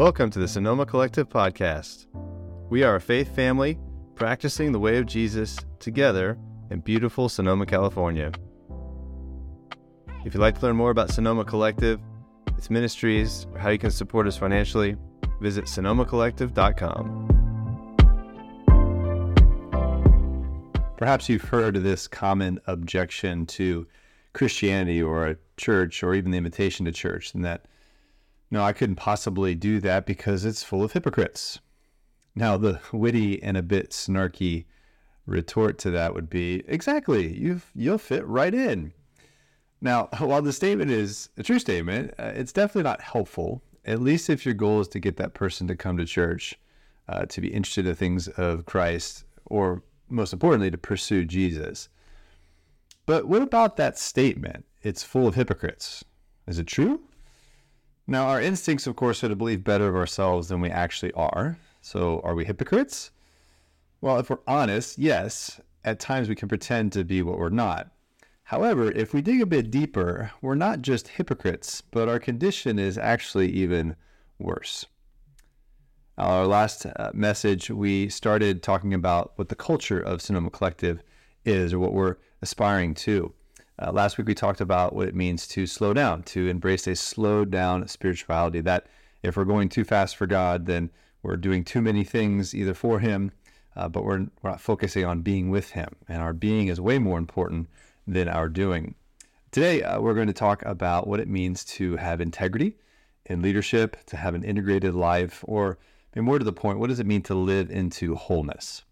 Welcome to the Sonoma Collective podcast. We are a faith family practicing the way of Jesus together in beautiful Sonoma, California. If you'd like to learn more about Sonoma Collective, its ministries, or how you can support us financially, visit sonomacollective.com. Perhaps you've heard this common objection to Christianity or a church or even the invitation to church, and that no, I couldn't possibly do that because it's full of hypocrites. Now, the witty and a bit snarky retort to that would be exactly, you you'll fit right in. Now, while the statement is a true statement, uh, it's definitely not helpful, at least if your goal is to get that person to come to church, uh, to be interested in things of Christ, or most importantly, to pursue Jesus. But what about that statement? It's full of hypocrites. Is it true? Now, our instincts, of course, are to believe better of ourselves than we actually are. So, are we hypocrites? Well, if we're honest, yes, at times we can pretend to be what we're not. However, if we dig a bit deeper, we're not just hypocrites, but our condition is actually even worse. Our last uh, message, we started talking about what the culture of Sonoma Collective is, or what we're aspiring to. Uh, last week we talked about what it means to slow down, to embrace a slowed down spirituality. That if we're going too fast for God, then we're doing too many things either for Him, uh, but we're, we're not focusing on being with Him. And our being is way more important than our doing. Today uh, we're going to talk about what it means to have integrity in leadership, to have an integrated life, or more to the point, what does it mean to live into wholeness?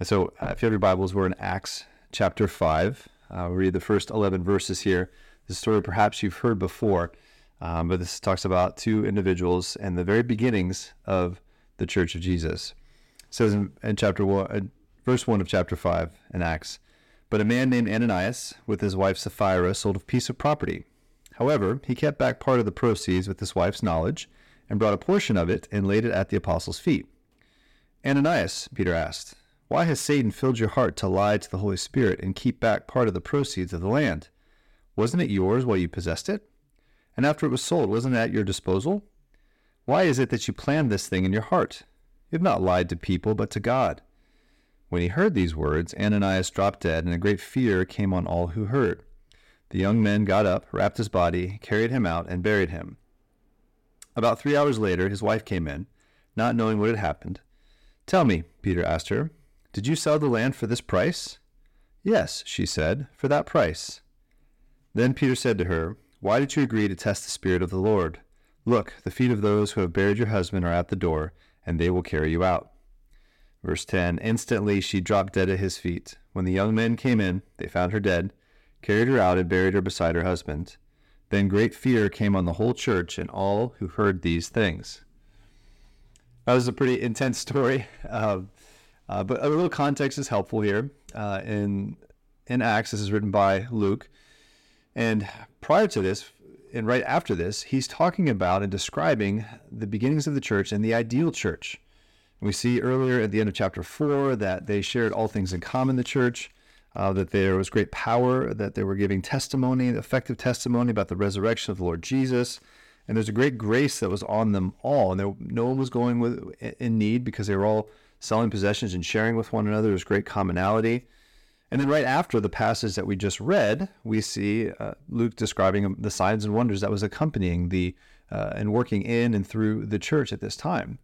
And so, uh, if you have your Bibles, we're in Acts chapter 5. I'll read the first 11 verses here. This story perhaps you've heard before, um, but this talks about two individuals and the very beginnings of the Church of Jesus. It says in, in chapter one, uh, verse 1 of chapter 5 in Acts, But a man named Ananias with his wife Sapphira sold a piece of property. However, he kept back part of the proceeds with his wife's knowledge and brought a portion of it and laid it at the apostles' feet. Ananias, Peter asked, why has Satan filled your heart to lie to the Holy Spirit and keep back part of the proceeds of the land? Wasn't it yours while you possessed it? And after it was sold, wasn't it at your disposal? Why is it that you planned this thing in your heart? You have not lied to people, but to God. When he heard these words, Ananias dropped dead, and a great fear came on all who heard. The young men got up, wrapped his body, carried him out, and buried him. About three hours later, his wife came in, not knowing what had happened. Tell me, Peter asked her, did you sell the land for this price? Yes, she said, for that price. Then Peter said to her, Why did you agree to test the Spirit of the Lord? Look, the feet of those who have buried your husband are at the door, and they will carry you out. Verse 10 Instantly she dropped dead at his feet. When the young men came in, they found her dead, carried her out, and buried her beside her husband. Then great fear came on the whole church and all who heard these things. That was a pretty intense story. Uh, uh, but a little context is helpful here. Uh, in in Acts, this is written by Luke, and prior to this, and right after this, he's talking about and describing the beginnings of the church and the ideal church. We see earlier at the end of chapter four that they shared all things in common. The church. Uh, that there was great power, that they were giving testimony, effective testimony about the resurrection of the Lord Jesus, and there's a great grace that was on them all, and there, no one was going with in need because they were all selling possessions and sharing with one another. There's great commonality. And then right after the passage that we just read, we see uh, Luke describing the signs and wonders that was accompanying the uh, and working in and through the church at this time.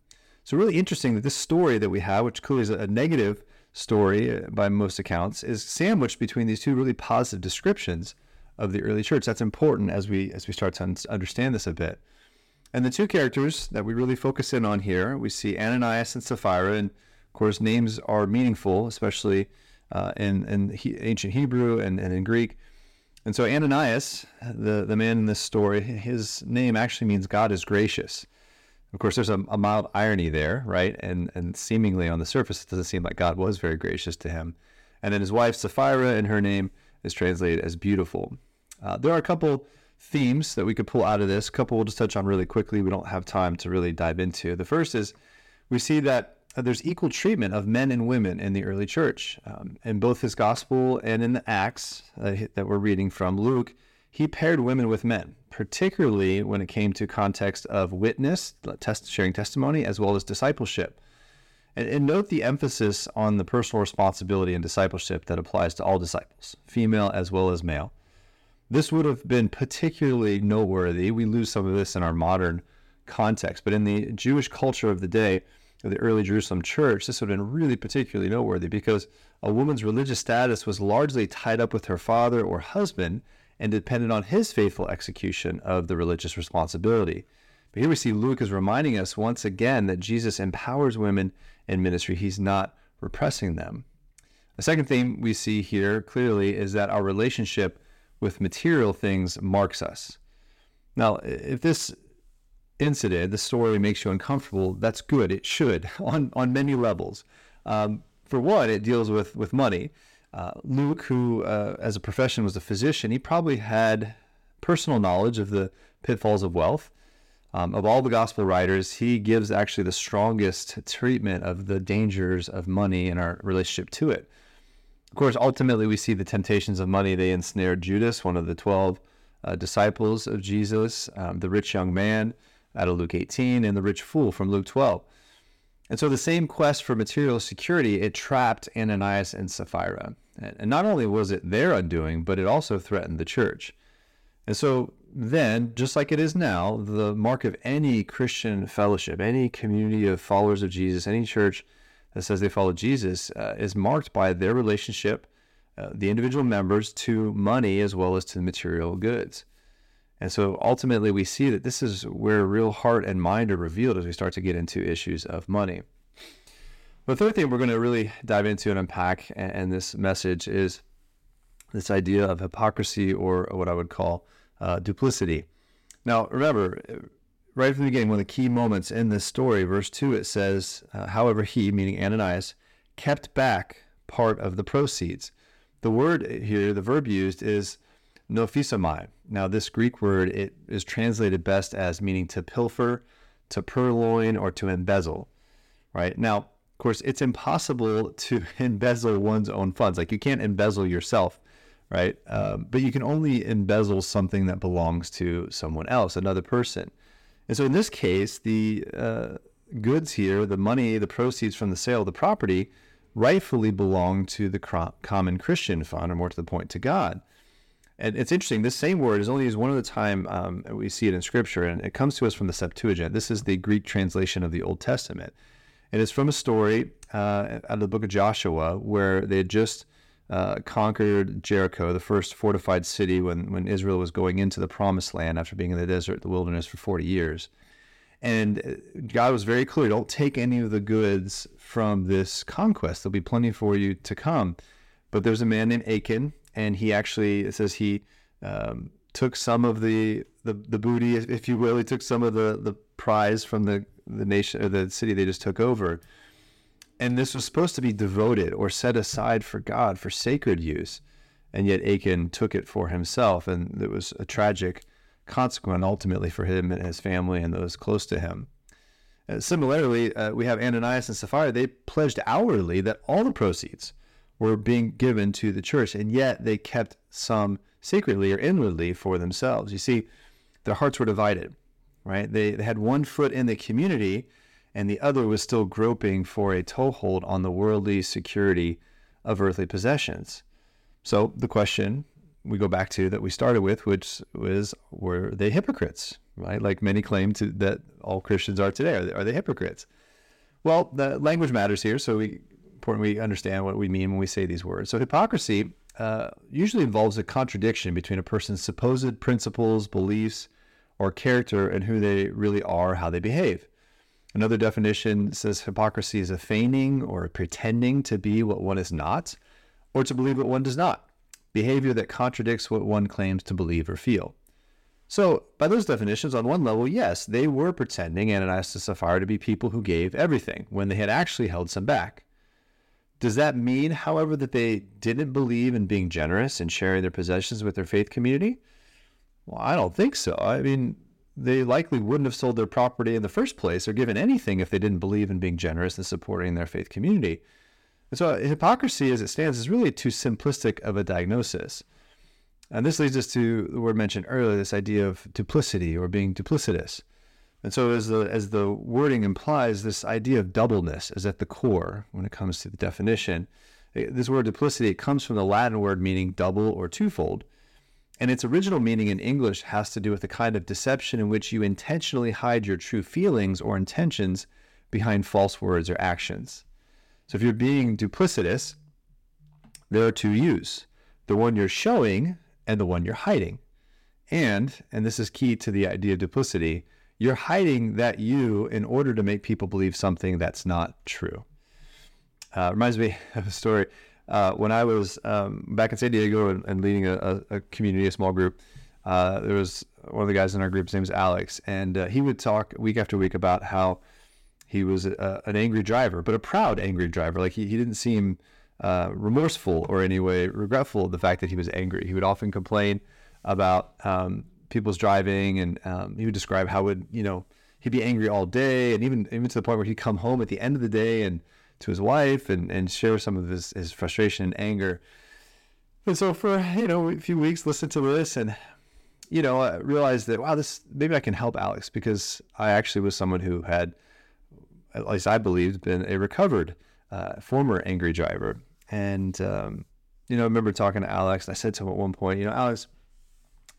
So really interesting that this story that we have, which clearly is a negative story uh, by most accounts, is sandwiched between these two really positive descriptions of the early church. That's important as we as we start to understand this a bit. And the two characters that we really focus in on here, we see Ananias and Sapphira, and of course, names are meaningful, especially uh, in, in he, ancient Hebrew and, and in Greek. And so Ananias, the, the man in this story, his name actually means God is gracious. Of course, there's a, a, mild irony there, right? And and seemingly on the surface, it doesn't seem like God was very gracious to him. And then his wife Sapphira, and her name is translated as beautiful. Uh, there are a couple themes that we could pull out of this. A couple we'll just touch on really quickly. We don't have time to really dive into. The first is we see that there's equal treatment of men and women in the early church. Um, in both his gospel and in the Acts uh, that we're reading from, Luke, he paired women with men, particularly when it came to context of witness, test, sharing testimony, as well as discipleship. And, and note the emphasis on the personal responsibility and discipleship that applies to all disciples, female as well as male. This would have been particularly noteworthy. We lose some of this in our modern context, but in the Jewish culture of the day, the early Jerusalem church, this would have been really particularly noteworthy because a woman's religious status was largely tied up with her father or husband and depended on his faithful execution of the religious responsibility. But here we see Luke is reminding us once again that Jesus empowers women in ministry, he's not repressing them. The second thing we see here clearly is that our relationship with material things marks us. Now, if this incident, the story makes you uncomfortable, that's good. It should on, on many levels. Um, for one, it deals with, with money. Uh, Luke, who uh, as a profession was a physician, he probably had personal knowledge of the pitfalls of wealth. Um, of all the gospel writers, he gives actually the strongest treatment of the dangers of money and our relationship to it. Of course, ultimately, we see the temptations of money. They ensnared Judas, one of the 12 uh, disciples of Jesus, um, the rich young man out of Luke 18, and the rich fool from Luke 12. And so the same quest for material security, it trapped Ananias and Sapphira. And not only was it their undoing, but it also threatened the church. And so then, just like it is now, the mark of any Christian fellowship, any community of followers of Jesus, any church that says they follow Jesus, uh, is marked by their relationship, uh, the individual members, to money as well as to material goods. And so ultimately, we see that this is where real heart and mind are revealed as we start to get into issues of money. The third thing we're going to really dive into and unpack in this message is this idea of hypocrisy or what I would call uh, duplicity. Now, remember, right from the beginning, one of the key moments in this story, verse 2, it says, uh, However, he, meaning Ananias, kept back part of the proceeds. The word here, the verb used is nosphizomai. Now, this Greek word it is translated best as meaning to pilfer, to purloin, or to embezzle. Right now, of course, it's impossible to embezzle one's own funds. Like you can't embezzle yourself, right? Um, but you can only embezzle something that belongs to someone else, another person. And so, in this case, the uh, goods here, the money, the proceeds from the sale of the property, rightfully belong to the common Christian fund, or more to the point, to God. And it's interesting, this same word is only used one other time um, we see it in Scripture, and it comes to us from the Septuagint. This is the Greek translation of the Old Testament. And It is from a story uh, out of the book of Joshua where they had just uh, conquered Jericho, the first fortified city when, when Israel was going into the promised land after being in the desert, the wilderness for 40 years. And uh, God was very clear don't take any of the goods from this conquest. There'll be plenty for you to come. But there's a man named Achan and he actually it says he um, took some of the, the the booty, if you will. He took some of the the prize from the the nation or the city they just took over. And this was supposed to be devoted or set aside for God for sacred use. And yet Achan took it for himself. And it was a tragic consequence ultimately for him and his family and those close to him. Uh, similarly, uh, we have Ananias and Sapphira. They pledged hourly that all the proceeds were being given to the church, and yet they kept some secretly or inwardly for themselves. You see, their hearts were divided, right? They, they had one foot in the community, and the other was still groping for a toehold on the worldly security of earthly possessions. So the question we go back to that we started with, which was, were they hypocrites? Right, like many claim to that all Christians are today. Are they, are they hypocrites? Well, the language matters here, so we important we understand what we mean when we say these words. So, hypocrisy uh, usually involves a contradiction between a person's supposed principles, beliefs, or character and who they really are, how they behave. Another definition says hypocrisy is a feigning or pretending to be what one is not, or to believe what one does not, behavior that contradicts what one claims to believe or feel. So, by those definitions, on one level, yes, they were pretending Ananias and Sapphira to be people who gave everything when they had actually held some back. Does that mean, however, that they didn't believe in being generous and sharing their possessions with their faith community? Well, I don't think so. I mean, they likely wouldn't have sold their property in the first place or given anything if they didn't believe in being generous and supporting their faith community. And so, hypocrisy as it stands is really too simplistic of a diagnosis. And this leads us to the word mentioned earlier, this idea of duplicity or being duplicitous. And so, as the as the wording implies, this idea of doubleness is at the core when it comes to the definition. This word duplicity it comes from the Latin word meaning double or twofold, and its original meaning in English has to do with a kind of deception in which you intentionally hide your true feelings or intentions behind false words or actions. So, if you're being duplicitous, there are two yous: the one you're showing and the one you're hiding. And, and this is key to the idea of duplicity, you're hiding that you in order to make people believe something that's not true. Uh, reminds me of a story. Uh, when I was um, back in San Diego and, and leading a, a, community, a small group, uh, there was one of the guys in our group. His name is Alex, and uh, he would talk week after week about how he was a, an angry driver, but a proud angry driver. Like he, he didn't seem uh, remorseful or any way regretful of the fact that he was angry. He would often complain about um, people's driving, and um, he would describe how would you know he'd be angry all day, and even even to the point where he'd come home at the end of the day and to his wife and and share some of his his frustration and anger. And so for you know a few weeks, listen to this and you know I realized that wow, this maybe I can help Alex because I actually was someone who had, at least I believed, been a recovered uh, former angry driver. And, um, you know, I remember talking to Alex. I said to him at one point, you know, Alex,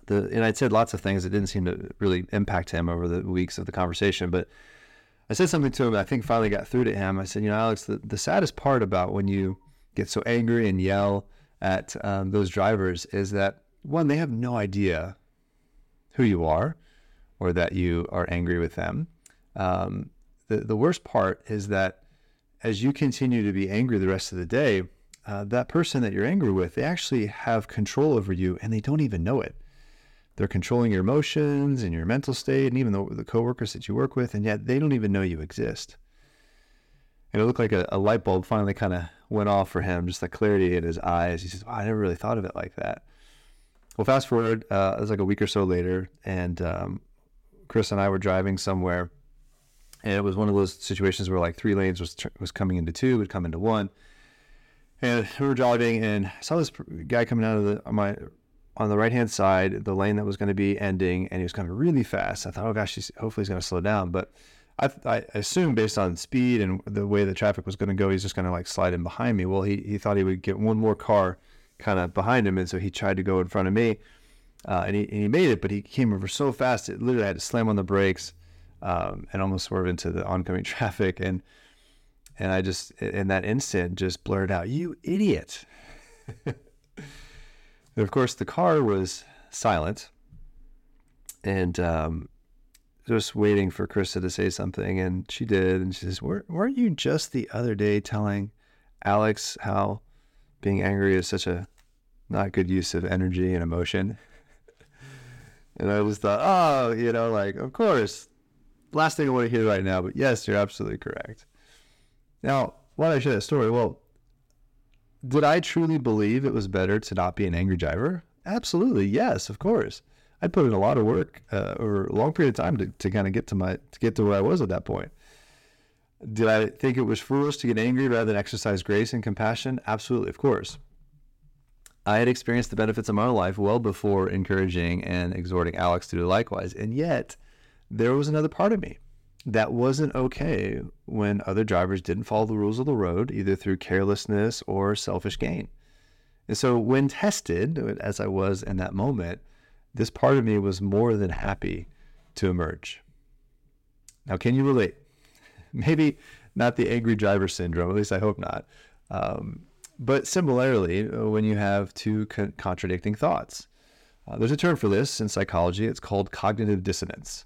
the, and I'd said lots of things that didn't seem to really impact him over the weeks of the conversation. But I said something to him I think finally got through to him. I said, you know, Alex, the, the saddest part about when you get so angry and yell at um, those drivers is that one, they have no idea who you are or that you are angry with them. Um, the, the worst part is that as you continue to be angry the rest of the day, uh, that person that you're angry with, they actually have control over you and they don't even know it. They're controlling your emotions and your mental state and even the, the coworkers that you work with, and yet they don't even know you exist. And it looked like a, a light bulb finally kind of went off for him, just the clarity in his eyes. He says, wow, I never really thought of it like that. Well, fast forward, uh, it was like a week or so later, and um, Chris and I were driving somewhere, and it was one of those situations where like three lanes was was coming into two, would come into one, and we were driving, and I saw this guy coming out of the my on the right hand side, the lane that was going to be ending, and he was coming really fast. I thought, oh gosh, he's, hopefully he's going to slow down. But I, I assumed based on speed and the way the traffic was going to go, he's just going to like slide in behind me. Well, he, he thought he would get one more car kind of behind him, and so he tried to go in front of me, uh, and, he, and he made it, but he came over so fast, it literally had to slam on the brakes um, and almost swerve into the oncoming traffic. And and I just, in that instant, just blurted out, You idiot. of course, the car was silent and um, just waiting for Krista to say something. And she did. And she says, Weren't you just the other day telling Alex how being angry is such a not good use of energy and emotion? and I just thought, Oh, you know, like, of course. Last thing I want to hear right now, but yes, you're absolutely correct. Now, why did I share that story? Well, did I truly believe it was better to not be an angry driver? Absolutely, yes, of course. I put in a lot of work uh, a long period of time to, to kind of get to my to get to where I was at that point. Did I think it was foolish to get angry rather than exercise grace and compassion? Absolutely, of course. I had experienced the benefits of my life well before encouraging and exhorting Alex to do likewise, and yet there was another part of me that wasn't okay when other drivers didn't follow the rules of the road, either through carelessness or selfish gain. And so, when tested, as I was in that moment, this part of me was more than happy to emerge. Now, can you relate? Maybe not the angry driver syndrome, at least I hope not. Um, but similarly, when you have two co- contradicting thoughts, uh, there's a term for this in psychology. It's called cognitive dissonance.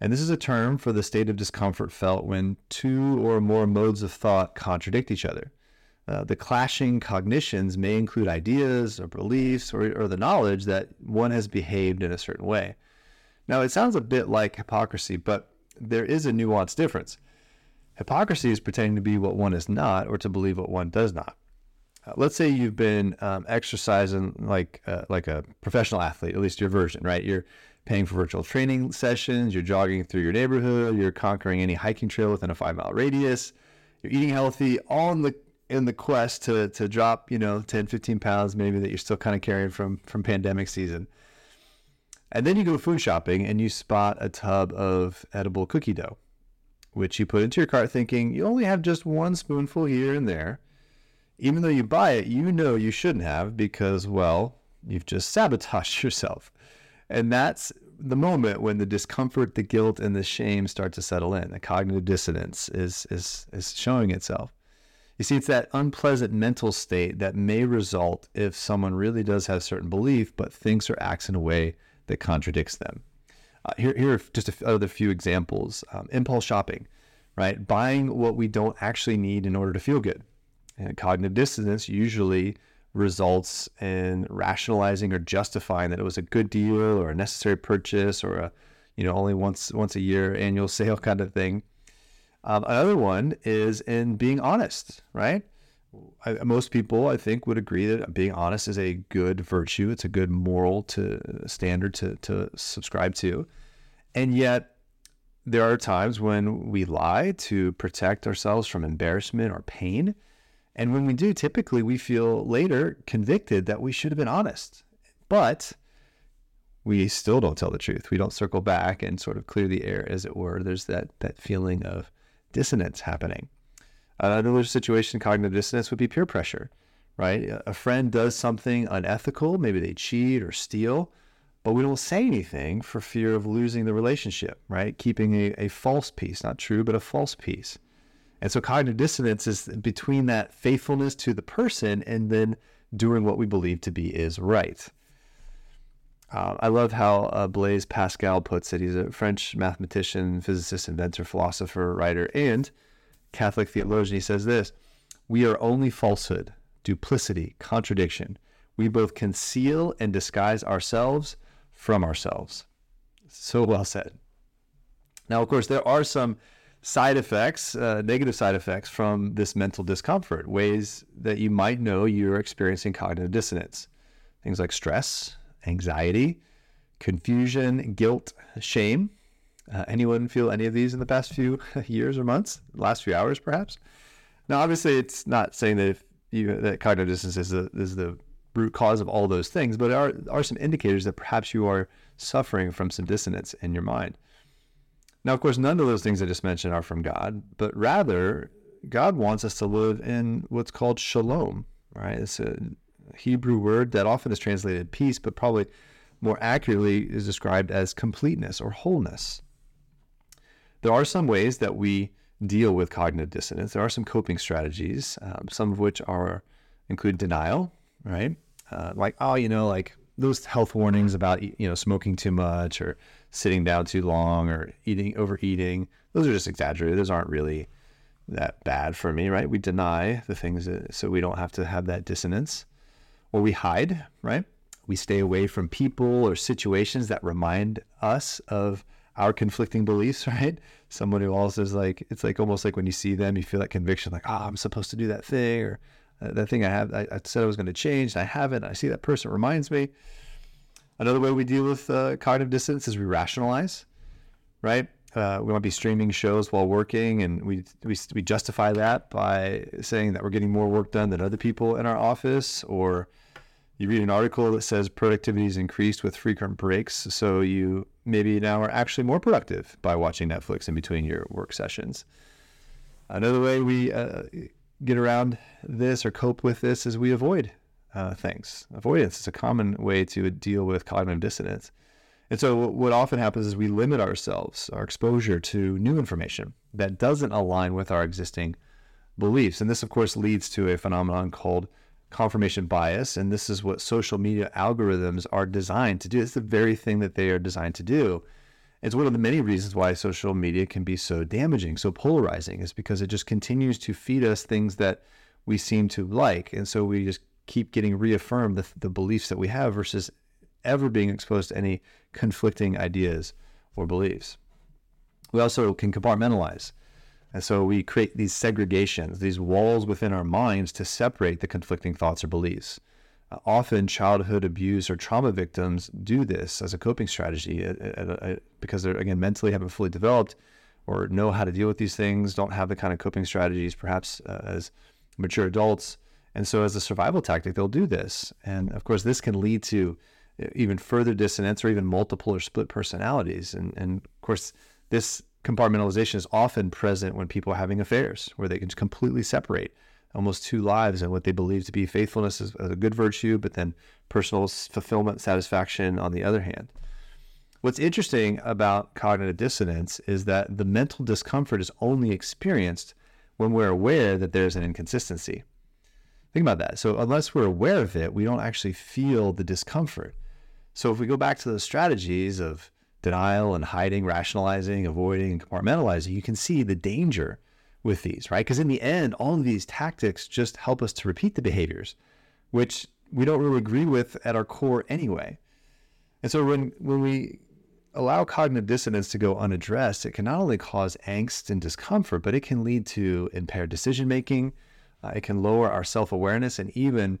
And this is a term for the state of discomfort felt when two or more modes of thought contradict each other. Uh, the clashing cognitions may include ideas or beliefs or, or the knowledge that one has behaved in a certain way. Now, it sounds a bit like hypocrisy, but there is a nuanced difference. Hypocrisy is pretending to be what one is not or to believe what one does not. Uh, let's say you've been um, exercising like uh, like a professional athlete, at least your version, right? You're paying for virtual training sessions, you're jogging through your neighborhood, you're conquering any hiking trail within a five mile radius, you're eating healthy, all in the in the quest to to drop, you know, 10, 15 pounds maybe that you're still kind of carrying from from pandemic season. And then you go food shopping and you spot a tub of edible cookie dough, which you put into your cart thinking you only have just one spoonful here and there. Even though you buy it, you know you shouldn't have because, well, you've just sabotaged yourself. And that's the moment when the discomfort, the guilt, and the shame start to settle in. The cognitive dissonance is is is showing itself. You see, it's that unpleasant mental state that may result if someone really does have certain belief, but thinks or acts in a way that contradicts them. Uh, here, here are just a other few examples. Um, impulse shopping, right? Buying what we don't actually need in order to feel good. And cognitive dissonance usually results in rationalizing or justifying that it was a good deal or a necessary purchase or a you know only once once a year annual sale kind of thing. Um, another one is in being honest, right? I, most people, I think, would agree that being honest is a good virtue. It's a good moral to standard to to subscribe to, and yet there are times when we lie to protect ourselves from embarrassment or pain. And when we do, typically we feel later convicted that we should have been honest. But we still don't tell the truth. We don't circle back and sort of clear the air, as it were. There's that that feeling of dissonance happening. Another situation, cognitive dissonance, would be peer pressure, right? A friend does something unethical, maybe they cheat or steal, but we don't say anything for fear of losing the relationship, right? Keeping a, a false peace, not true, but a false peace. And so cognitive dissonance is between that faithfulness to the person and then doing what we believe to be is right. Uh, I love how uh, Blaise Pascal puts it. He's a French mathematician, physicist, inventor, philosopher, writer, and Catholic theologian. He says this We are only falsehood, duplicity, contradiction. We both conceal and disguise ourselves from ourselves. So well said. Now, of course, there are some side effects, uh, negative side effects from this mental discomfort, ways that you might know you're experiencing cognitive dissonance. Things like stress, anxiety, confusion, guilt, shame. Uh, anyone feel any of these in the past few years or months, last few hours, perhaps? Now, obviously, it's not saying that if you that cognitive dissonance is the is the root cause of all those things, but are are some indicators that perhaps you are suffering from some dissonance in your mind. Now, of course, none of those things I just mentioned are from God, but rather God wants us to live in what's called shalom, right? It's a Hebrew word that often is translated peace, but probably more accurately is described as completeness or wholeness. There are some ways that we deal with cognitive dissonance. There are some coping strategies, um, some of which are include denial, right? Uh, like, oh, you know, like those health warnings about you know smoking too much or sitting down too long or eating overeating. Those are just exaggerated. Those aren't really that bad for me, right? We deny the things that, so we don't have to have that dissonance, or we hide, right? We stay away from people or situations that remind us of our conflicting beliefs, right? Someone who also is like, it's like almost like when you see them, you feel that conviction, like, oh, I'm supposed to do that thing, or uh, that thing I have, I, I said I was going to change, and I haven't. I see that person reminds me. Another way we deal with uh, cognitive dissonance is we rationalize, right? Uh, we might be streaming shows while working, and we, we we justify that by saying that we're getting more work done than other people in our office, or you read an article that says productivity is increased with frequent breaks, so you maybe now are actually more productive by watching Netflix in between your work sessions. Another way we uh, get around this or cope with this is we avoid uh, things. Avoidance is a common way to deal with cognitive dissonance. And so, what often happens is we limit ourselves, our exposure to new information that doesn't align with our existing beliefs. And this, of course, leads to a phenomenon called confirmation bias. And this is what social media algorithms are designed to do. It's the very thing that they are designed to do. It's one of the many reasons why social media can be so damaging, so polarizing, is because it just continues to feed us things that we seem to like. And so we just keep getting reaffirmed the, the beliefs that we have versus ever being exposed to any conflicting ideas or beliefs. We also can compartmentalize. And so we create these segregations, these walls within our minds to separate the conflicting thoughts or beliefs. Uh, often, childhood abuse or trauma victims do this as a coping strategy uh, uh, because they're, again, mentally haven't fully developed or know how to deal with these things, don't have the kind of coping strategies perhaps as mature adults. And so, as a survival tactic, they'll do this. And of course, this can lead to uh, even further dissonance or even multiple or split personalities. And, and of course, this compartmentalization is often present when people are having affairs, where they can completely separate almost two lives and what they believe to be faithfulness is a good virtue, but then personal fulfillment, satisfaction on the other hand. What's interesting about cognitive dissonance is that the mental discomfort is only experienced when we're aware that there's an inconsistency. Think about that. So, unless we're aware of it, we don't actually feel the discomfort. So, if we go back to the strategies of denial and hiding, rationalizing, avoiding, and compartmentalizing, you can see the danger with these, right? Because in the end, all of these tactics just help us to repeat the behaviors, which we don't really agree with at our core anyway. And so when when we allow cognitive dissonance to go unaddressed, it can not only cause angst and discomfort, but it can lead to impaired decision making. Uh, it can lower our self awareness and even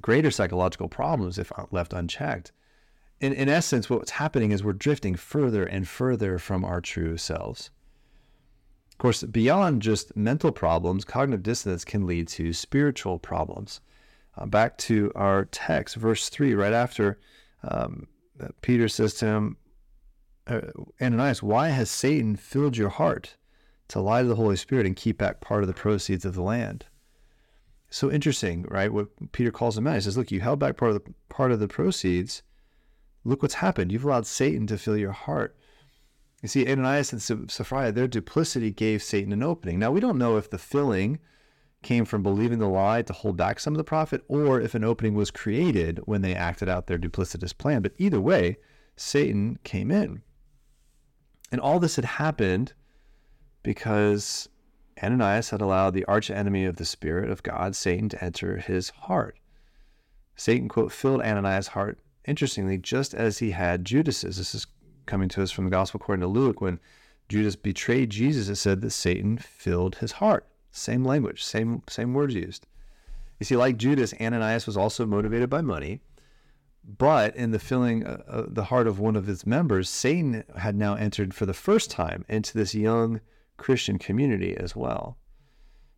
greater psychological problems if left unchecked. In, in essence, what's happening is we're drifting further and further from our true selves. Of course, beyond just mental problems, cognitive dissonance can lead to spiritual problems. Uh, back to our text, verse 3, right after um, Peter says to him, uh, Ananias, why has Satan filled your heart to lie to the Holy Spirit and keep back part of the proceeds of the land? So interesting, right? What Peter calls him out. He says, Look, you held back part of the part of the proceeds. Look what's happened. You've allowed Satan to fill your heart. You see, Ananias and Sapphira, their duplicity gave Satan an opening. Now, we don't know if the filling came from believing the lie to hold back some of the profit or if an opening was created when they acted out their duplicitous plan. But either way, Satan came in. And all this had happened because Ananias had allowed the archenemy of the Spirit of God, Satan, to enter his heart. Satan, quote, filled Ananias' heart, interestingly, just as he had Judas's. This is coming to us from the Gospel according to Luke, when Judas betrayed Jesus, it said that Satan filled his heart. Same language, same same words used. You see, like Judas, Ananias was also motivated by money, but in the filling uh, uh, the heart of one of its members, Satan had now entered for the first time into this young Christian community as well.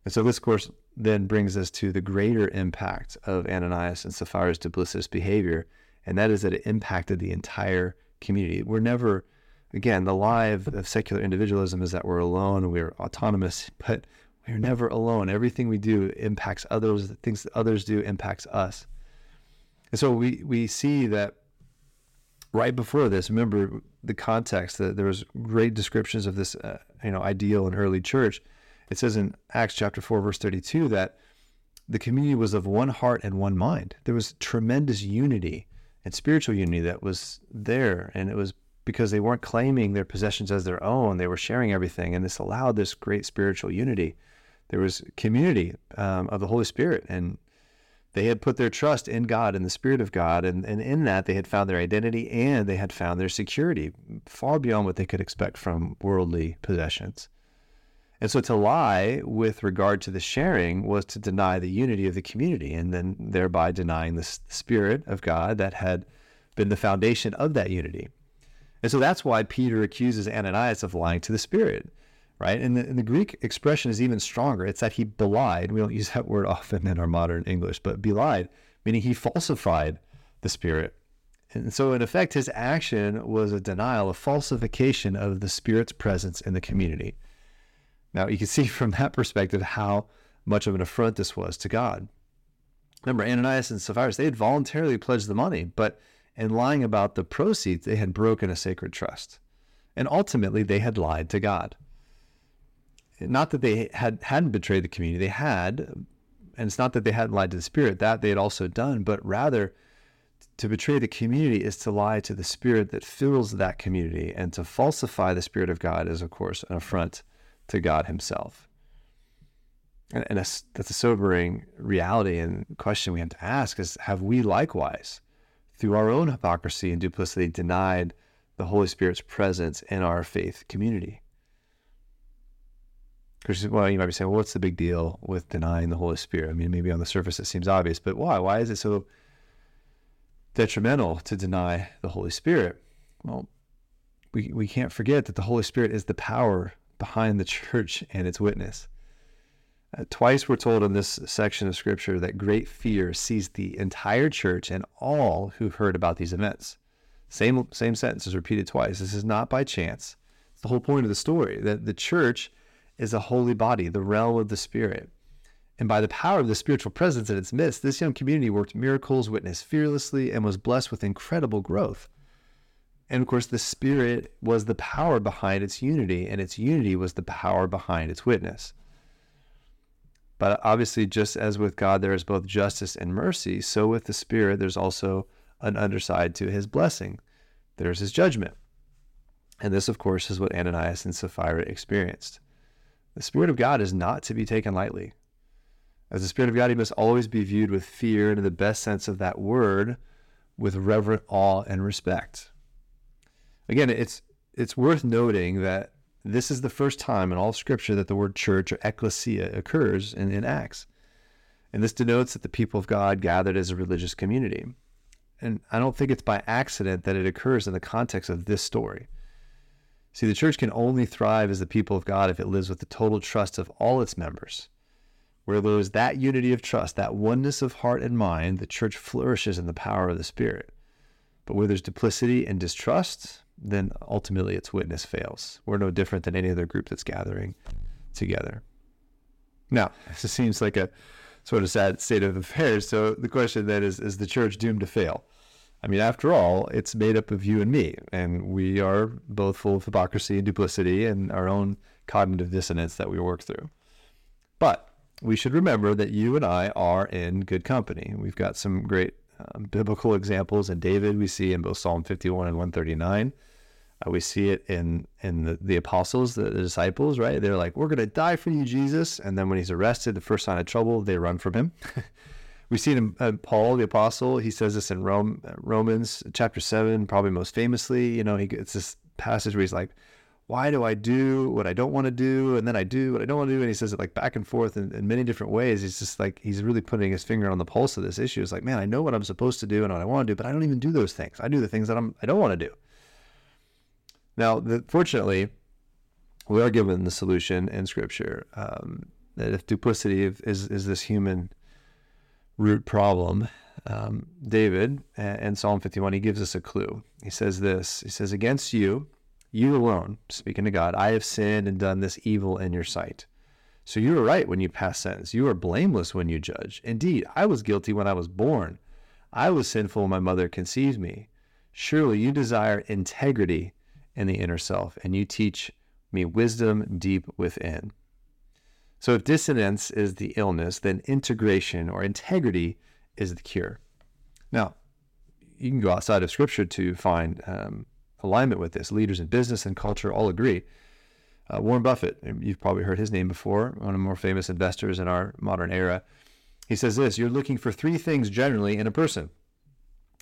And so this, course, then brings us to the greater impact of Ananias and Sapphira's duplicitous behavior, and that is that it impacted the entire community. We're never, again, the lie of, of secular individualism is that we're alone, we're autonomous, but we're never alone. Everything we do impacts others. The things that others do impacts us. And so we we see that right before this. Remember the context that there was great descriptions of this, uh, you know, ideal in early church. It says in Acts chapter four, verse thirty-two, that the community was of one heart and one mind. There was tremendous unity and spiritual unity that was there. And it was because they weren't claiming their possessions as their own, they were sharing everything. And this allowed this great spiritual unity. There was community um, of the Holy Spirit, and they had put their trust in God and the Spirit of God. And, and in that, they had found their identity and they had found their security far beyond what they could expect from worldly possessions. And so to lie with regard to the sharing was to deny the unity of the community and then thereby denying the spirit of God that had been the foundation of that unity. And so that's why Peter accuses Ananias of lying to the spirit, right? And the, and the Greek expression is even stronger. It's that he belied. We don't use that word often in our modern English, but belied, meaning he falsified the spirit. And so, in effect, his action was a denial, a falsification of the Spirit's presence in the community. Now, you can see from that perspective how much of an affront this was to God. Remember, Ananias and Sapphira, they had voluntarily pledged the money, but in lying about the proceeds, they had broken a sacred trust. And ultimately, they had lied to God. Not that they had, hadn't betrayed the community, they had, and it's not that they hadn't lied to the Spirit, that they had also done, but rather to betray the community is to lie to the Spirit that fills that community, and to falsify the Spirit of God is, of course, an affront to God Himself. And, and that's, that's a sobering reality and question we have to ask is have we likewise, through our own hypocrisy and duplicity, denied the Holy Spirit's presence in our faith community? Because, well, you might be saying, well, what's the big deal with denying the Holy Spirit? I mean, maybe on the surface it seems obvious, but why? Why is it so detrimental to deny the Holy Spirit? Well, we, we can't forget that the Holy Spirit is the power behind the church and its witness. Uh, twice we're told in this section of scripture that great fear seized the entire church and all who heard about these events. Same same sentence is repeated twice. This is not by chance. It's the whole point of the story that the church is a holy body, the realm of the spirit. And by the power of the spiritual presence in its midst, this young community worked miracles, witnessed fearlessly, and was blessed with incredible growth. And of course, the Spirit was the power behind its unity, and its unity was the power behind its witness. But obviously, just as with God, there is both justice and mercy, so with the Spirit, there's also an underside to his blessing. There's his judgment. And this, of course, is what Ananias and Sapphira experienced. The Spirit of God is not to be taken lightly. As the Spirit of God, he must always be viewed with fear and, in the best sense of that word, with reverent awe and respect. Again, it's it's worth noting that this is the first time in all Scripture that the word church or ecclesia occurs in, in Acts. And this denotes that the people of God gathered as a religious community. And I don't think it's by accident that it occurs in the context of this story. See, the church can only thrive as the people of God if it lives with the total trust of all its members. Where there is that unity of trust, that oneness of heart and mind, the church flourishes in the power of the Spirit. But where there's duplicity and distrust, then ultimately its witness fails. We're no different than any other group that's gathering together. Now, this seems like a sort of sad state of affairs. So the question then is is the church doomed to fail? I mean, after all, it's made up of you and me, and we are both full of hypocrisy and duplicity and our own cognitive dissonance that we work through. But we should remember that you and I are in good company. We've got some great um, biblical examples in David, we see in both Psalm 51 and 139. Uh, we see it in in the, the apostles, the, the, disciples, right? They're like, "We're going to die for you, Jesus," and then when he's arrested, the first sign of trouble, they run from him. we see it in uh, Paul, the apostle. He says this in Rome, uh, Romans chapter seven, probably most famously. You know, he it's this passage where he's like, "Why do I do what I don't want to do, and then I do what I don't want to do?" And he says it like back and forth in, in many different ways. He's just like he's really putting his finger on the pulse of this issue. It's like, man, I know what I'm supposed to do and what I want to do, but I don't even do those things. I do the things that I'm I don't want to do. Now, the, fortunately, we are given the solution in Scripture um, that if duplicity is is this human root problem, um, David in Psalm 51 he gives us a clue. He says this. He says, "Against you, you alone, speaking to God, I have sinned and done this evil in your sight." So you are right when you pass sentence. You are blameless when you judge. Indeed, I was guilty when I was born. I was sinful when my mother conceived me. Surely you desire integrity in the inner self, and you teach me wisdom deep within. So, if dissonance is the illness, then integration or integrity is the cure. Now, you can go outside of Scripture to find um, alignment with this. Leaders in business and culture all agree. Uh, Warren Buffett, you've probably heard his name before, one of the more famous investors in our modern era. He says this You're looking for three things generally in a person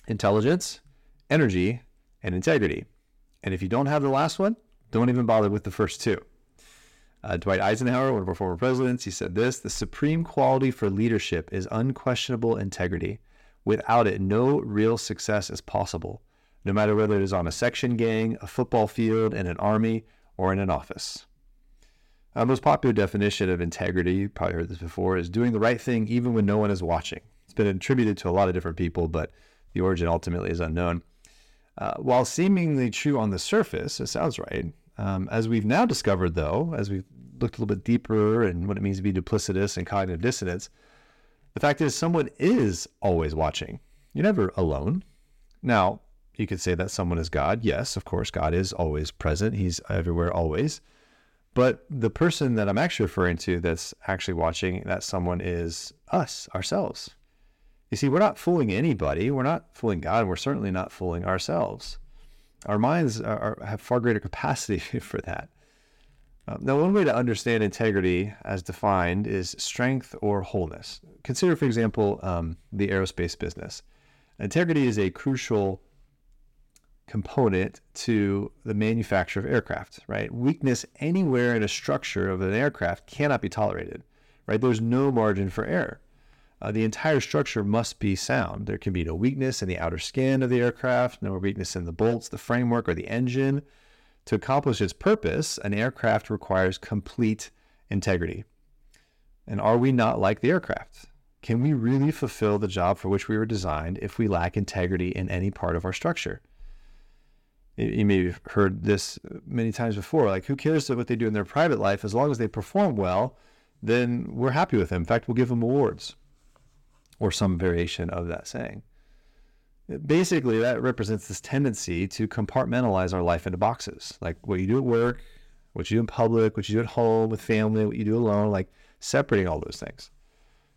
intelligence, energy, and integrity. And if you don't have the last one, don't even bother with the first two. Uh, Dwight Eisenhower, one of our former presidents, he said this The supreme quality for leadership is unquestionable integrity. Without it, no real success is possible, no matter whether it is on a section gang, a football field, in an army, or in an office. Uh, most popular definition of integrity, you probably heard this before, is doing the right thing even when no one is watching. It's been attributed to a lot of different people, but the origin ultimately is unknown. Uh, while seemingly true on the surface, it sounds right. Um, as we've now discovered, though, as we've looked a little bit deeper and what it means to be duplicitous and cognitive dissonance, the fact is someone is always watching. You're never alone. Now, you could say that someone is God. Yes, of course, God is always present. He's everywhere always. But the person that I'm actually referring to that's actually watching, that someone is us, ourselves. You see, we're not fooling anybody. We're not fooling God. We're certainly not fooling ourselves. Our minds are, are, have far greater capacity for that. Um, now, one way to understand integrity as defined is strength or wholeness. Consider, for example, um, the aerospace business. Integrity is a crucial component to the manufacture of aircraft, right? Weakness anywhere in a structure of an aircraft cannot be tolerated, right? There's no margin for error uh, the entire structure must be sound. There can be no weakness in the outer skin of the aircraft, no weakness in the bolts, the framework, or the engine. To accomplish its purpose, an aircraft requires complete integrity. And are we not like the aircraft? Can we really fulfill the job for which we were designed if we lack integrity in any part of our structure? You may have heard this many times before. Like, who cares what they do in their private life? As long as they perform well, then we're happy with them. In fact, we'll give them awards or some variation of that saying. Basically, that represents this tendency to compartmentalize our life into boxes, like what you do at work, what you do in public, what you do at home with family, what you do alone, like separating all those things.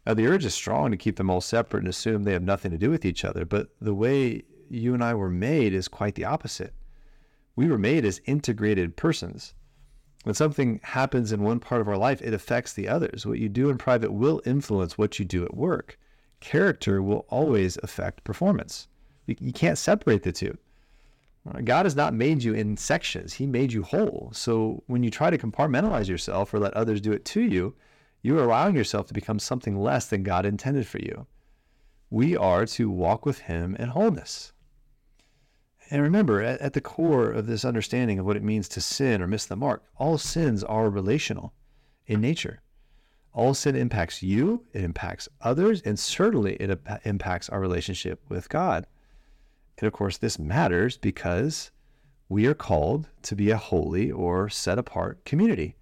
Now, the urge is strong to keep them all separate and assume they have nothing to do with each other, but the way you and I were made is quite the opposite. We were made as integrated persons. When something happens in one part of our life, it affects the others. What you do in private will influence what you do at work. Character will always affect performance. You, you can't separate the two. God has not made you in sections, He made you whole. So when you try to compartmentalize yourself or let others do it to you, you are allowing yourself to become something less than God intended for you. We are to walk with Him in wholeness. And remember, at, at, the core of this understanding of what it means to sin or miss the mark, all sins are relational in nature. All sin impacts you, it impacts others, and certainly it impacts our relationship with God. And of course, this matters because we are called to be a holy or set apart community.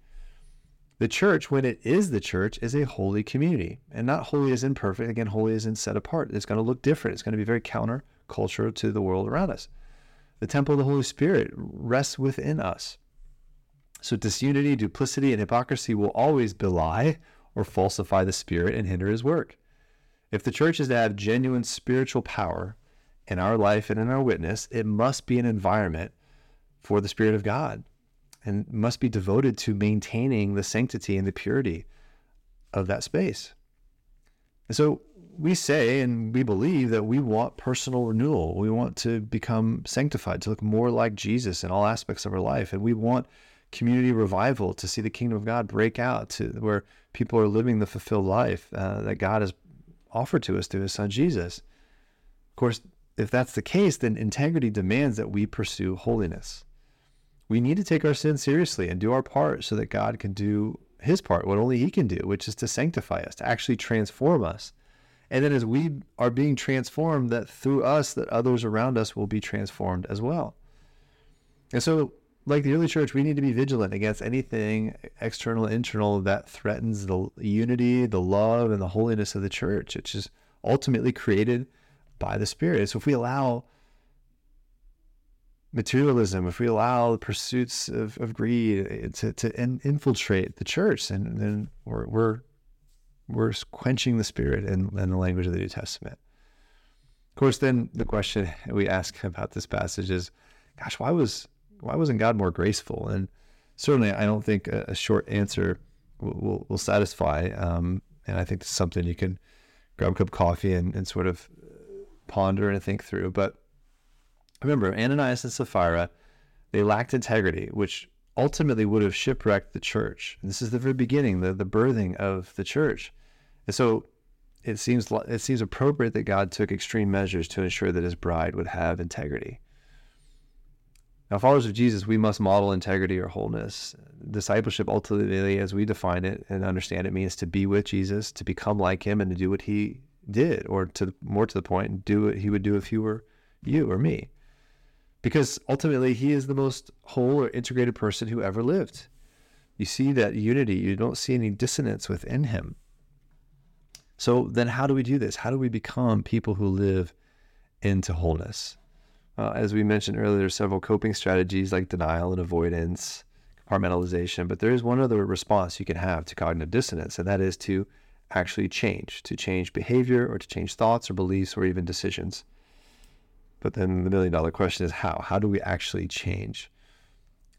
The church, when it is the church, is a holy community. And not holy as imperfect, again, holy as in set apart. It's going to look different. It's going to be very counter cultural to the world around us. The temple of the Holy Spirit rests within us. So disunity, duplicity, and hypocrisy will always belie or falsify the Spirit and hinder his work. If the church is to have genuine spiritual power in our life and in our witness, it must be an environment for the Spirit of God and must be devoted to maintaining the sanctity and the purity of that space. And so we say and we believe that we want personal renewal. We want to become sanctified, to look more like Jesus in all aspects of our life. And we want community revival to see the kingdom of God break out to where people are living the fulfilled life uh, that God has offered to us through his son Jesus. Of course, if that's the case, then integrity demands that we pursue holiness. We need to take our sin seriously and do our part so that God can do his part, what only he can do, which is to sanctify us, to actually transform us and then as we are being transformed, that through us, that others around us will be transformed as well. And so, like the early church, we need to be vigilant against anything external, internal that threatens the unity, the love, and the holiness of the church. It's just ultimately created by the Spirit. So if we allow materialism, if we allow the pursuits of, of greed eh, to, to in, infiltrate the church, and then we're, we're we're quenching the spirit in, in the language of the New Testament. Of course, then the question we ask about this passage is, gosh, why was why wasn't God more graceful? And certainly, I don't think a, a short answer will, will, will satisfy. Um, and I think it's something you can grab a cup of coffee and, and sort of ponder and think through. But remember, Ananias and Sapphira, they lacked integrity, which ultimately would have shipwrecked the church. And this is the very beginning, the, the birthing of the church. And so it seems it seems appropriate that God took extreme measures to ensure that his bride would have integrity. Now, followers of Jesus, we must model integrity or wholeness. Discipleship, ultimately, as we define it and understand it, means to be with Jesus, to become like him, and to do what he did, or to more to the point, do what he would do if he were you or me. Because ultimately, he is the most whole or integrated person who ever lived. You see that unity, you don't see any dissonance within him. So then, how do we do this? How do we become people who live into wholeness? Uh, as we mentioned earlier, there's several coping strategies like denial and avoidance, compartmentalization, but there is one other response you can have to cognitive dissonance, and that is to actually change, to change behavior or to change thoughts or beliefs or even decisions. But then the million dollar question is how? How do we actually change?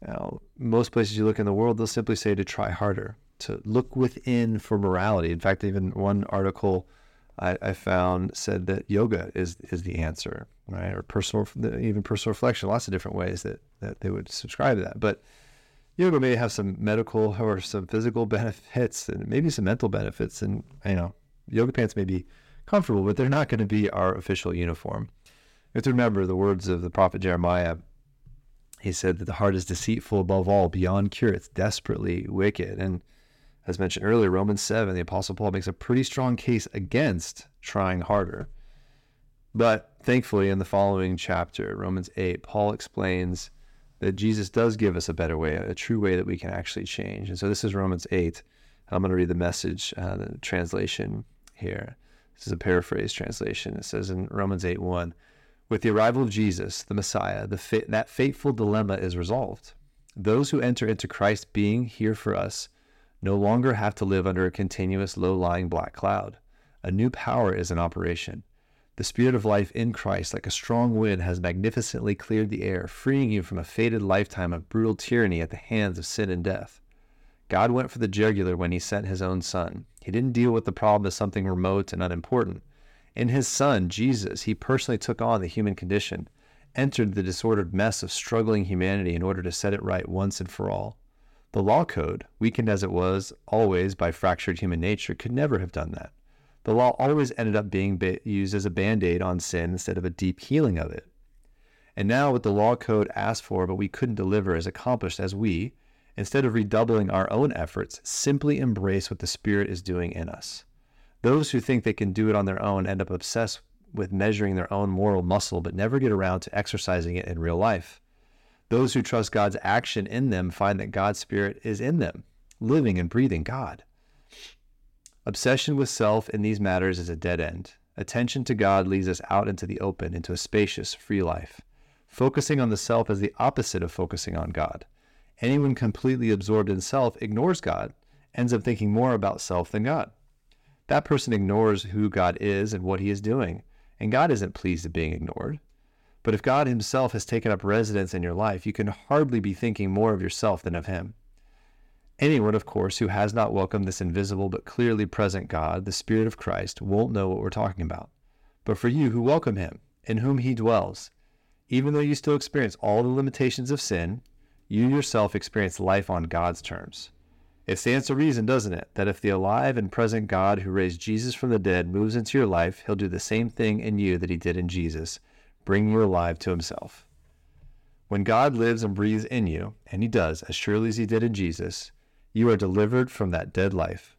Now, most places you look in the world, they'll simply say to try harder, to look within for morality. In fact, even one article I, I, found said that yoga is is the answer, right? Or personal, even personal reflection. Lots of different ways that that they would subscribe to that. But yoga may have some medical or some physical benefits, and maybe some mental benefits. And you know, yoga pants may be comfortable, but they're not going to be our official uniform. You have to remember the words of the prophet Jeremiah. He said that the heart is deceitful above all, beyond cure. It's desperately wicked, and As mentioned earlier, Romans 7, the Apostle Paul makes a pretty strong case against trying harder. But thankfully, in the following chapter, Romans 8, Paul explains that Jesus does give us a better way, a true way that we can actually change. And so this is Romans 8. I'm going to read the message, uh, the translation here. This is a paraphrase translation. It says in Romans 8 1, with the arrival of Jesus, the Messiah, the fa- that fateful dilemma is resolved. Those who enter into Christ being here for us no longer have to live under a continuous low lying black cloud. A new power is in operation. The spirit of life in Christ, like a strong wind, has magnificently cleared the air, freeing you from a fated lifetime of brutal tyranny at the hands of sin and death. God went for the jugular when he sent his own son. He didn't deal with the problem as something remote and unimportant. In his son, Jesus, he personally took on the human condition, entered the disordered mess of struggling humanity in order to set it right once and for all. The law code, weakened as it was always by fractured human nature, could never have done that. The law always ended up being ba- used as a band aid on sin instead of a deep healing of it. And now, what the law code asked for but we couldn't deliver is accomplished as we, instead of redoubling our own efforts, simply embrace what the Spirit is doing in us. Those who think they can do it on their own end up obsessed with measuring their own moral muscle but never get around to exercising it in real life. Those who trust God's action in them find that God's Spirit is in them, living and breathing God. Obsession with self in these matters is a dead end. Attention to God leads us out into the open, into a spacious, free life. Focusing on the self is the opposite of focusing on God. Anyone completely absorbed in self ignores God, ends up thinking more about self than God. That person ignores who God is and what he is doing, and God isn't pleased at being ignored. But if God Himself has taken up residence in your life, you can hardly be thinking more of yourself than of Him. Anyone, of course, who has not welcomed this invisible but clearly present God, the Spirit of Christ, won't know what we're talking about. But for you who welcome Him, in whom He dwells, even though you still experience all the limitations of sin, you yourself experience life on God's terms. It stands to reason, doesn't it, that if the alive and present God who raised Jesus from the dead moves into your life, He'll do the same thing in you that He did in Jesus bring you alive to himself. When God lives and breathes in you, and he does, as surely as he did in Jesus, you are delivered from that dead life.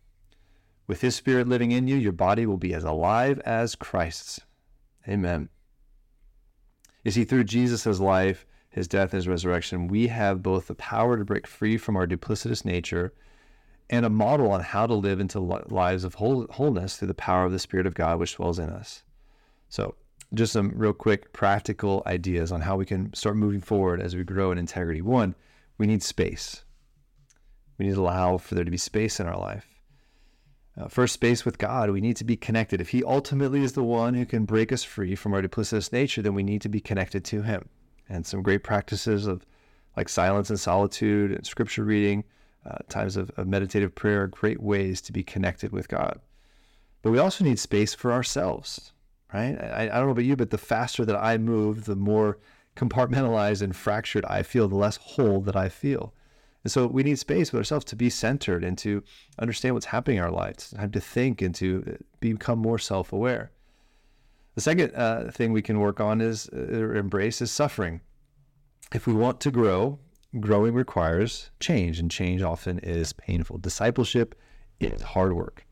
With his spirit living in you, your body will be as alive as Christ's. Amen. You see, through Jesus' life, his death, his resurrection, we have both the power to break free from our duplicitous nature and a model on how to live into lives of wholeness through the power of the Spirit of God which dwells in us. So, just some real quick practical ideas on how we can start moving forward as we grow in integrity. One, we need space. We need to allow for there to be space in our life. Uh, first, space with God. We need to be connected. If He ultimately is the one who can break us free from our duplicitous nature, then we need to be connected to Him. And some great practices of like silence and solitude and scripture reading, uh, times of, of meditative prayer, are great ways to be connected with God. But we also need space for ourselves right? I, I don't know about you, but the faster that I move, the more compartmentalized and fractured I feel, the less whole that I feel. And so we need space with ourselves to be centered and to understand what's happening in our lives, time to think and to become more self aware. The second uh, thing we can work on is uh, embrace is suffering. If we want to grow, growing requires change, and change often is painful. Discipleship is hard work.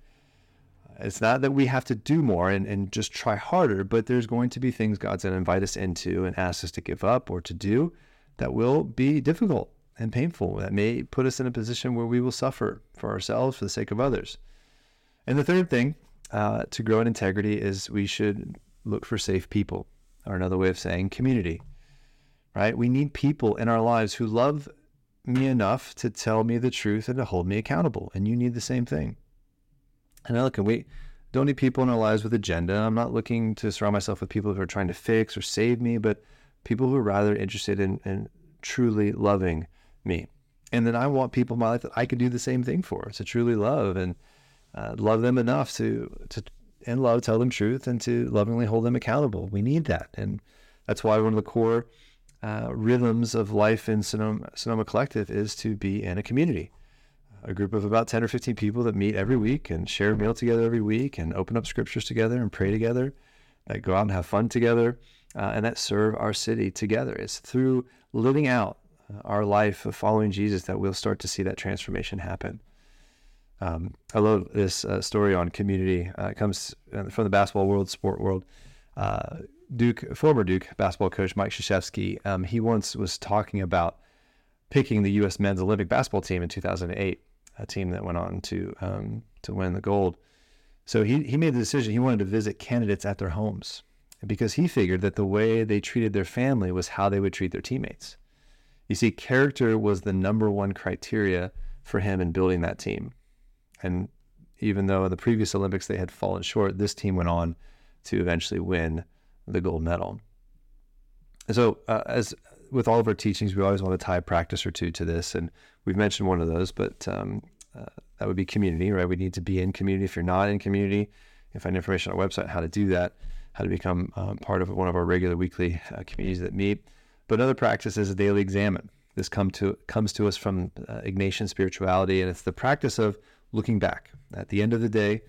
It's not that we have to do more and, and just try harder, but there's going to be things God's going to invite us into and ask us to give up or to do that will be difficult and painful. That may put us in a position where we will suffer for ourselves for the sake of others. And the third thing uh, to grow in integrity is we should look for safe people, or another way of saying community, right? We need people in our lives who love me enough to tell me the truth and to hold me accountable. And you need the same thing. And I look, and we don't need people in our lives with agenda. I'm not looking to surround myself with people who are trying to fix or save me, but people who are rather interested in, in truly loving me. And then I want people in my life that I can do the same thing for, to truly love and uh, love them enough to to in love tell them truth and to lovingly hold them accountable. We need that, and that's why one of the core uh, rhythms of life in Sonoma, Sonoma Collective is to be in a community a group of about 10 or 15 people that meet every week and share a meal together every week and open up scriptures together and pray together, that go out and have fun together, uh, and that serve our city together. It's through living out uh, our life of following Jesus that we'll start to see that transformation happen. Um, I love this uh, story on community. Uh, it comes uh, from the basketball world, sport world. Uh, Duke, former Duke basketball coach Mike Krzyzewski, um, he once was talking about picking the U.S. men's Olympic basketball team in 2008, a team that went on to um, to win the gold. So he he made the decision. He wanted to visit candidates at their homes because he figured that the way they treated their family was how they would treat their teammates. You see, character was the number one criteria for him in building that team. And even though in the previous Olympics they had fallen short, this team went on to eventually win the gold medal. And so, uh, as with all of our teachings, we always want to tie a practice or two to this, and we've mentioned one of those, but um, uh, that would be community, right? We need to be in community. If you're not in community, you can find information on our website how to do that, how to become um, part of one of our regular weekly uh, communities that meet. But another practice is a daily examen. This come to comes to us from uh, Ignatian spirituality, and it's the practice of looking back at the end of the day,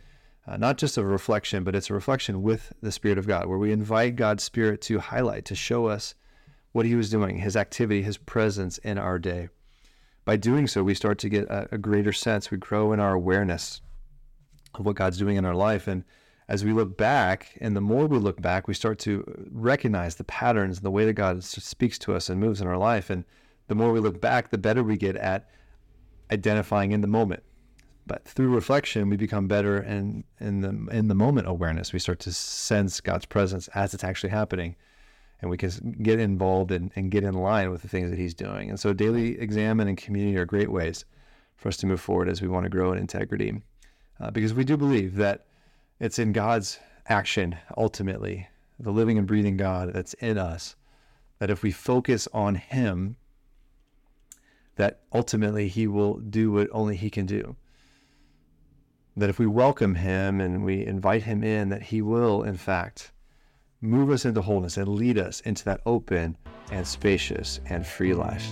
uh, not just a reflection, but it's a reflection with the Spirit of God, where we invite God's Spirit to highlight, to show us what He was doing, His activity, His presence in our day. By doing so, we start to get a, a greater sense. We grow in our awareness of what God's doing in our life, and as we look back, and the more we look back, we start to recognize the patterns and the way that God speaks to us and moves in our life. And the more we look back, the better we get at identifying in the moment but through reflection, we become better and in the in the moment awareness. We start to sense God's presence as it's actually happening, and we can get involved and, and get in line with the things that He's doing. And so, daily examen and community are great ways for us to move forward as we want to grow in integrity, uh, because we do believe that it's in God's action ultimately, the living and breathing God that's in us, that if we focus on Him, that ultimately He will do what only He can do that if we welcome him and we invite him in, that he will, in fact, move us into wholeness and lead us into that open and spacious and free life.